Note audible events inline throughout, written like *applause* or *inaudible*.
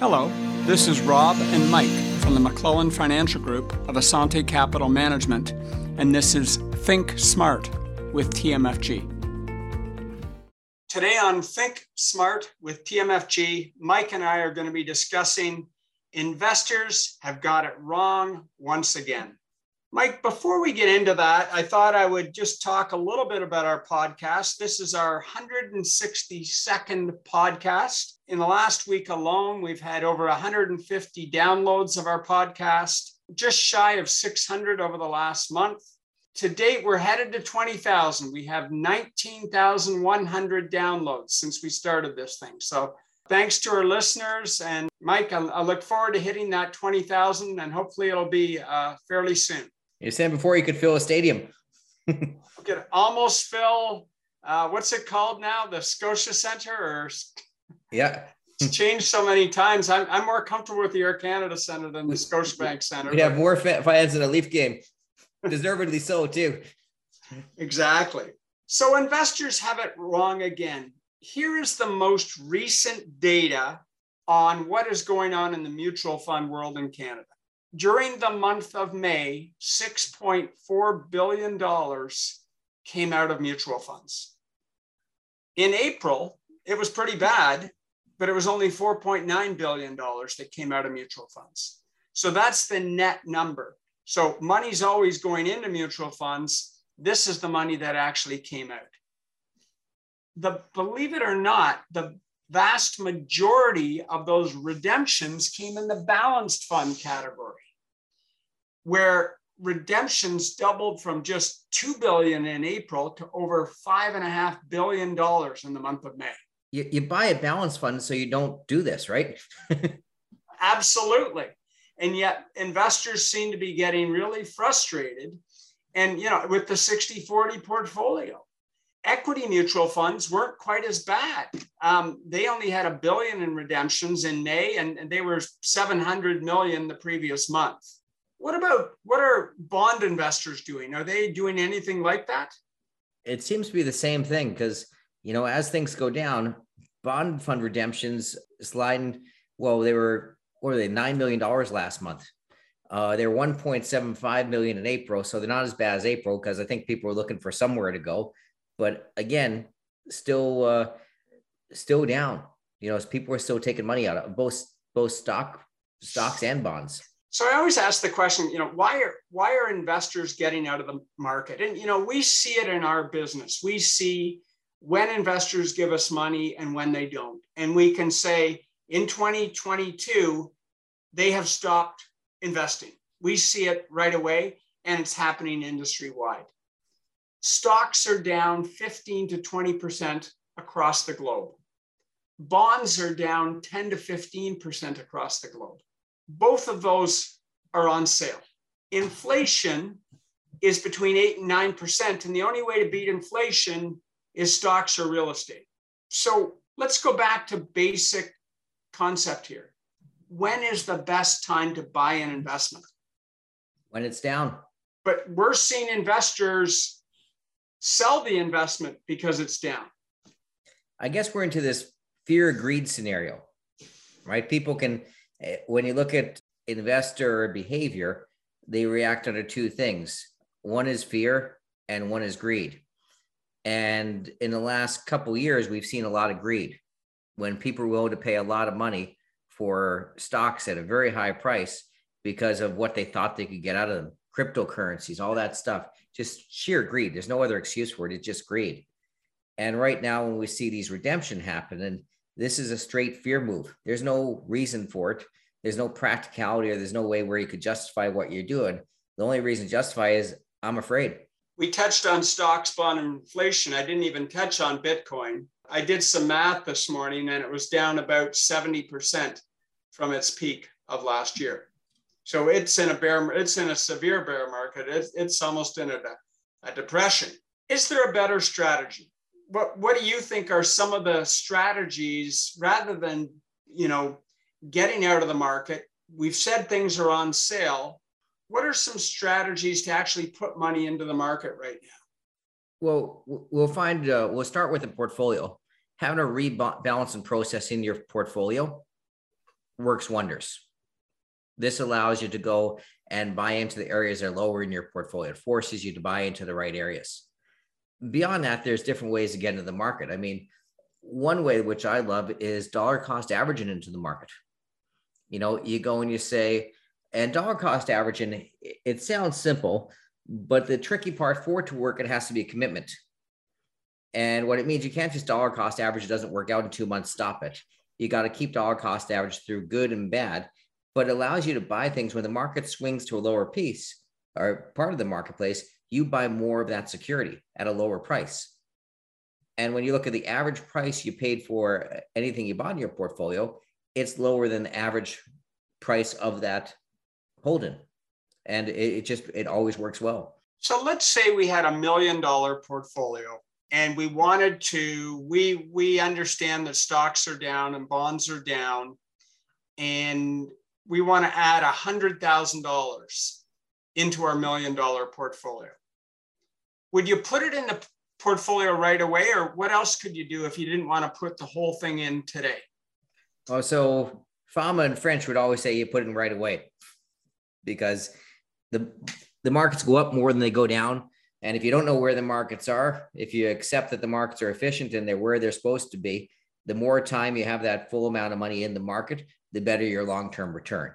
Hello, this is Rob and Mike from the McClellan Financial Group of Assante Capital Management, and this is Think Smart with TMFG. Today on Think Smart with TMFG, Mike and I are going to be discussing investors have got it wrong once again. Mike, before we get into that, I thought I would just talk a little bit about our podcast. This is our 162nd podcast. In the last week alone, we've had over 150 downloads of our podcast, just shy of 600 over the last month. To date, we're headed to 20,000. We have 19,100 downloads since we started this thing. So thanks to our listeners. And Mike, I, look forward to hitting that 20,000 and hopefully it'll be uh, fairly soon. You said before you could fill a stadium. *laughs* could almost fill. Uh, what's it called now? The Scotia Center, or yeah, it's *laughs* changed so many times. I'm, I'm more comfortable with the Air Canada Center than the Scotiabank Center. We'd have more fans in a Leaf game, deservedly so too. Exactly. So investors have it wrong again. Here is the most recent data on what is going on in the mutual fund world in Canada during the month of May, $6.4 billion came out of mutual funds. In April, it was pretty bad, but it was only $4.9 billion that came out of mutual funds. So that's the net number. So money's always going into mutual funds. This is the money that actually came out. The believe it or not, the vast majority of those redemptions came in the balanced fund category, where redemptions doubled from just 2 billion in April to over five and a half billion dollars in the month of May. You, you buy a balanced fund so you don't do this, right? *laughs* Absolutely. And yet investors seem to be getting really frustrated. And, you know, with the 60 40 portfolio, equity mutual funds weren't quite as bad. Um, they only had a billion in redemptions in May, and, and they were 700 million the previous month. What about what are bond investors doing? Are they doing anything like that? It seems to be the same thing because you know as things go down, bond fund redemptions sliding. Well, they were what were they nine million dollars last month. Uh, they're 1.75 million in April, so they're not as bad as April because I think people are looking for somewhere to go. But again, still uh, still down. You know, as people are still taking money out of both both stock stocks and bonds. So I always ask the question, you know, why are why are investors getting out of the market? And you know, we see it in our business. We see when investors give us money and when they don't. And we can say in 2022 they have stopped investing. We see it right away and it's happening industry wide stocks are down 15 to 20% across the globe. Bonds are down 10 to 15% across the globe. Both of those are on sale. Inflation is between 8 and 9%, and the only way to beat inflation is stocks or real estate. So let's go back to basic concept here. When is the best time to buy an investment? When it's down. But we're seeing investors sell the investment because it's down. I guess we're into this fear greed scenario, right? People can, eh, when you look at investor behavior, they react under two things one is fear and one is greed. And in the last couple years, we've seen a lot of greed when people are willing to pay a lot of money for stocks at a very high price because of what they thought they could get out of them cryptocurrencies, all that stuff just sheer greed. There's no other excuse for it. It's just greed. And right now, when we see these redemption happen, and this is a straight fear move. There's no reason for it. There's no practicality, or there's no way where you could justify what you're doing. The only reason to justify is I'm afraid. We touched on stocks, bond, and inflation. I didn't even touch on Bitcoin. I did some math this morning, and it was down about 70% from its peak of last year. So it's in a bear, it's in a severe bear market. It's, it's almost in a, a depression. Is there a better strategy? What, what do you think are some of the strategies rather than, you know, getting out of the market? We've said things are on sale. What are some strategies to actually put money into the market right now? Well, we'll find, uh, we'll start with a portfolio. Having a rebalance and process in your portfolio works wonders. This allows you to go and buy into the areas that are lower in your portfolio. It forces you to buy into the right areas. Beyond that, there's different ways to get into the market. I mean, one way which I love is dollar cost averaging into the market. You know, you go and you say, and dollar cost averaging, it sounds simple, but the tricky part for it to work, it has to be a commitment. And what it means, you can't just dollar cost average, it doesn't work out in two months, stop it. You got to keep dollar cost average through good and bad, but allows you to buy things when the market swings to a lower piece or part of the marketplace, you buy more of that security at a lower price. And when you look at the average price you paid for anything you bought in your portfolio, it's lower than the average price of that holding. And it, it just, it always works well. So let's say we had a million dollar portfolio and we wanted to we we understand that stocks are down and bonds are down and we want to add a hundred thousand dollars into our million dollar portfolio. Would you put it in the portfolio right away or what else could you do if you didn't want to put the whole thing in today? Oh so fama and french would always say you put it in right away because the the markets go up more than they go down. And if you don't know where the markets are, if you accept that the markets are efficient and they're where they're supposed to be, the more time you have that full amount of money in the market, the better your long term return.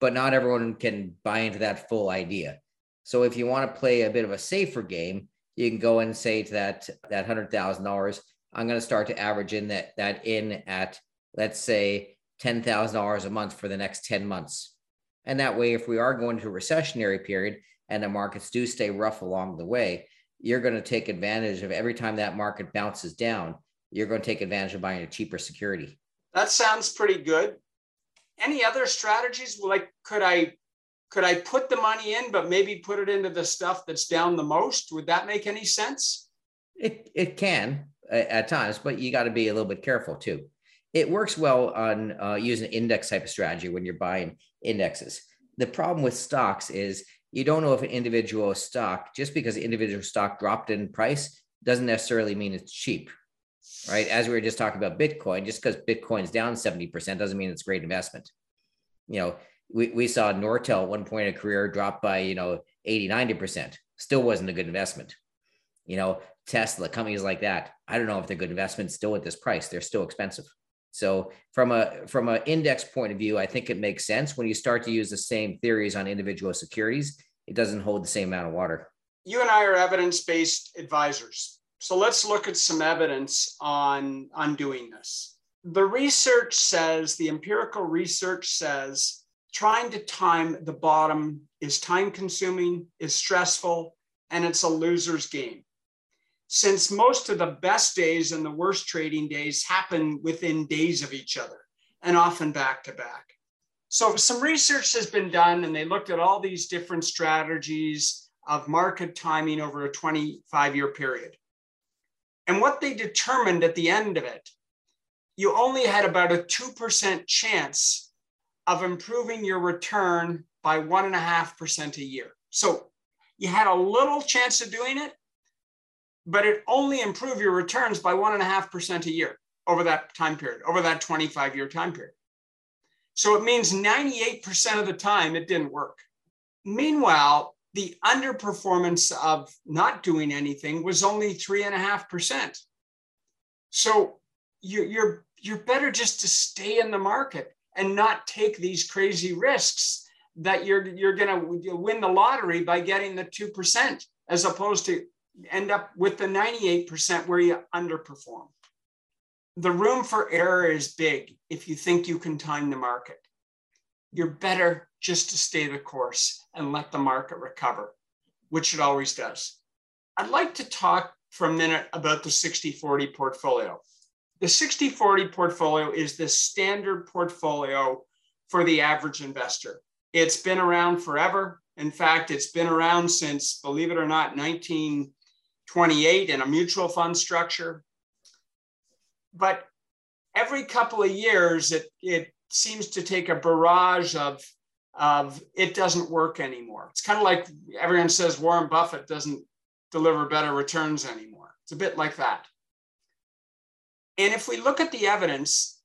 But not everyone can buy into that full idea. So if you want to play a bit of a safer game, you can go and say to that that hundred thousand dollars, I'm going to start to average in that that in at let's say ten thousand dollars a month for the next ten months, and that way, if we are going to a recessionary period, and the markets do stay rough along the way, you're going to take advantage of every time that market bounces down, you're going to take advantage of buying a cheaper security. That sounds pretty good. Any other strategies? Like, could I could I put the money in, but maybe put it into the stuff that's down the most? Would that make any sense? It it can at times, but you got to be a little bit careful too. It works well on uh, using index type of strategy when you're buying indexes. The problem with stocks is you don't know if an individual stock, just because the individual stock dropped in price, doesn't necessarily mean it's cheap, right? As we were just talking about Bitcoin, just because Bitcoin's down 70% doesn't mean it's a great investment. You know, we, we saw Nortel at one point in a career drop by, you know, 80, 90%. Still wasn't a good investment. You know, Tesla, companies like that, I don't know if they're good investments still at this price. They're still expensive. So from a from an index point of view, I think it makes sense when you start to use the same theories on individual securities. It doesn't hold the same amount of water. You and I are evidence-based advisors. So let's look at some evidence on, on doing this. The research says, the empirical research says, trying to time the bottom is time consuming, is stressful, and it's a loser's game since most of the best days and the worst trading days happen within days of each other and often back to back. So, some research has been done, and they looked at all these different strategies of market timing over a 25 year period. And what they determined at the end of it, you only had about a 2% chance of improving your return by 1.5% a year. So, you had a little chance of doing it, but it only improved your returns by one and a half percent a year over that time period, over that 25 year time period. So it means 98% of the time it didn't work. Meanwhile, the underperformance of not doing anything was only three and a half percent. So you're, you're, you're better just to stay in the market and not take these crazy risks that you're, you're going to win the lottery by getting the 2% as opposed to end up with the 98% where you underperform. The room for error is big if you think you can time the market. You're better just to stay the course and let the market recover, which it always does. I'd like to talk for a minute about the 60 40 portfolio. The 60 40 portfolio is the standard portfolio for the average investor. It's been around forever. In fact, it's been around since, believe it or not, 1928 in a mutual fund structure. But every couple of years, it, it seems to take a barrage of, of it doesn't work anymore. It's kind of like everyone says Warren Buffett doesn't deliver better returns anymore. It's a bit like that. And if we look at the evidence,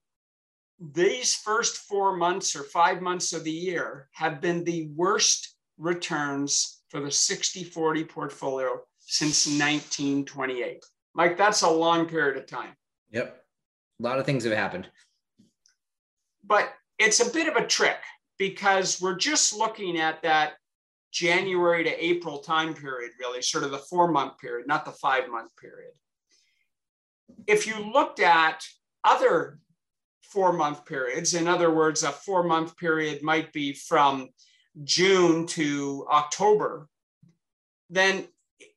these first four months or five months of the year have been the worst returns for the 60 40 portfolio since 1928. Mike, that's a long period of time. Yep. A lot of things have happened. But it's a bit of a trick because we're just looking at that January to April time period, really, sort of the four month period, not the five month period. If you looked at other four month periods, in other words, a four month period might be from June to October, then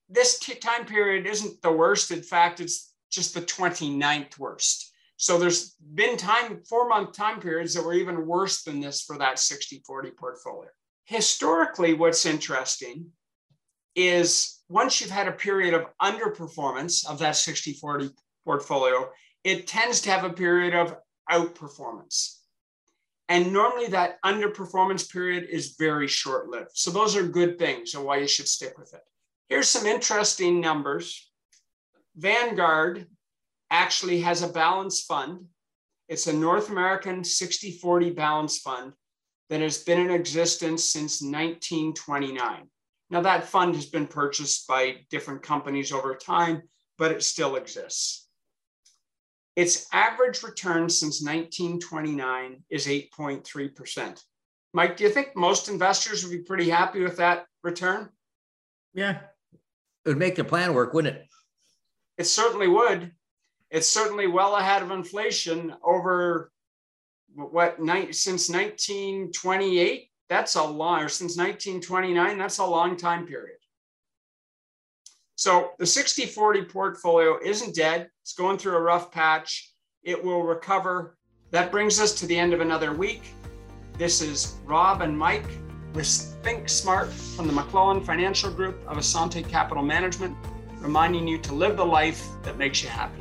this time period isn't the worst. In fact, it's just the 29th worst. So there's been time, four month time periods that were even worse than this for that 60 40 portfolio. Historically, what's interesting is once you've had a period of underperformance of that 60 40 portfolio, it tends to have a period of outperformance. And normally that underperformance period is very short lived. So those are good things and why you should stick with it. Here's some interesting numbers. Vanguard actually has a balance fund. It's a North American 60 40 balance fund that has been in existence since 1929. Now, that fund has been purchased by different companies over time, but it still exists. Its average return since 1929 is 8.3%. Mike, do you think most investors would be pretty happy with that return? Yeah, it would make the plan work, wouldn't it? It certainly would. It's certainly well ahead of inflation over what since 1928. That's a long, or since 1929, that's a long time period. So the 60 40 portfolio isn't dead. It's going through a rough patch. It will recover. That brings us to the end of another week. This is Rob and Mike with Think Smart from the McClellan Financial Group of Assante Capital Management, reminding you to live the life that makes you happy.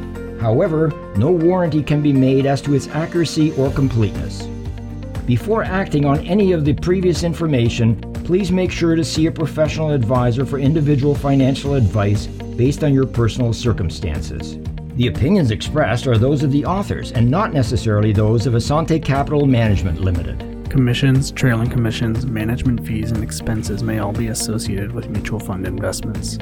However, no warranty can be made as to its accuracy or completeness. Before acting on any of the previous information, please make sure to see a professional advisor for individual financial advice based on your personal circumstances. The opinions expressed are those of the authors and not necessarily those of Assante Capital Management Limited. Commissions, trailing commissions, management fees, and expenses may all be associated with mutual fund investments.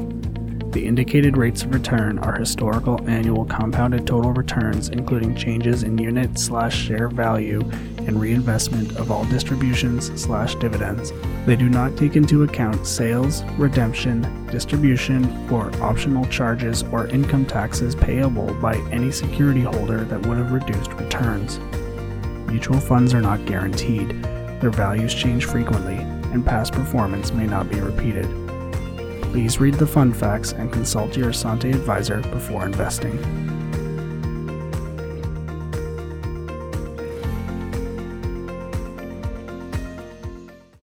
The indicated rates of return are historical annual compounded total returns, including changes in unit slash share value and reinvestment of all distributions slash dividends. They do not take into account sales, redemption, distribution, or optional charges or income taxes payable by any security holder that would have reduced returns. Mutual funds are not guaranteed. Their values change frequently, and past performance may not be repeated. Please read the fund facts and consult your Assante advisor before investing.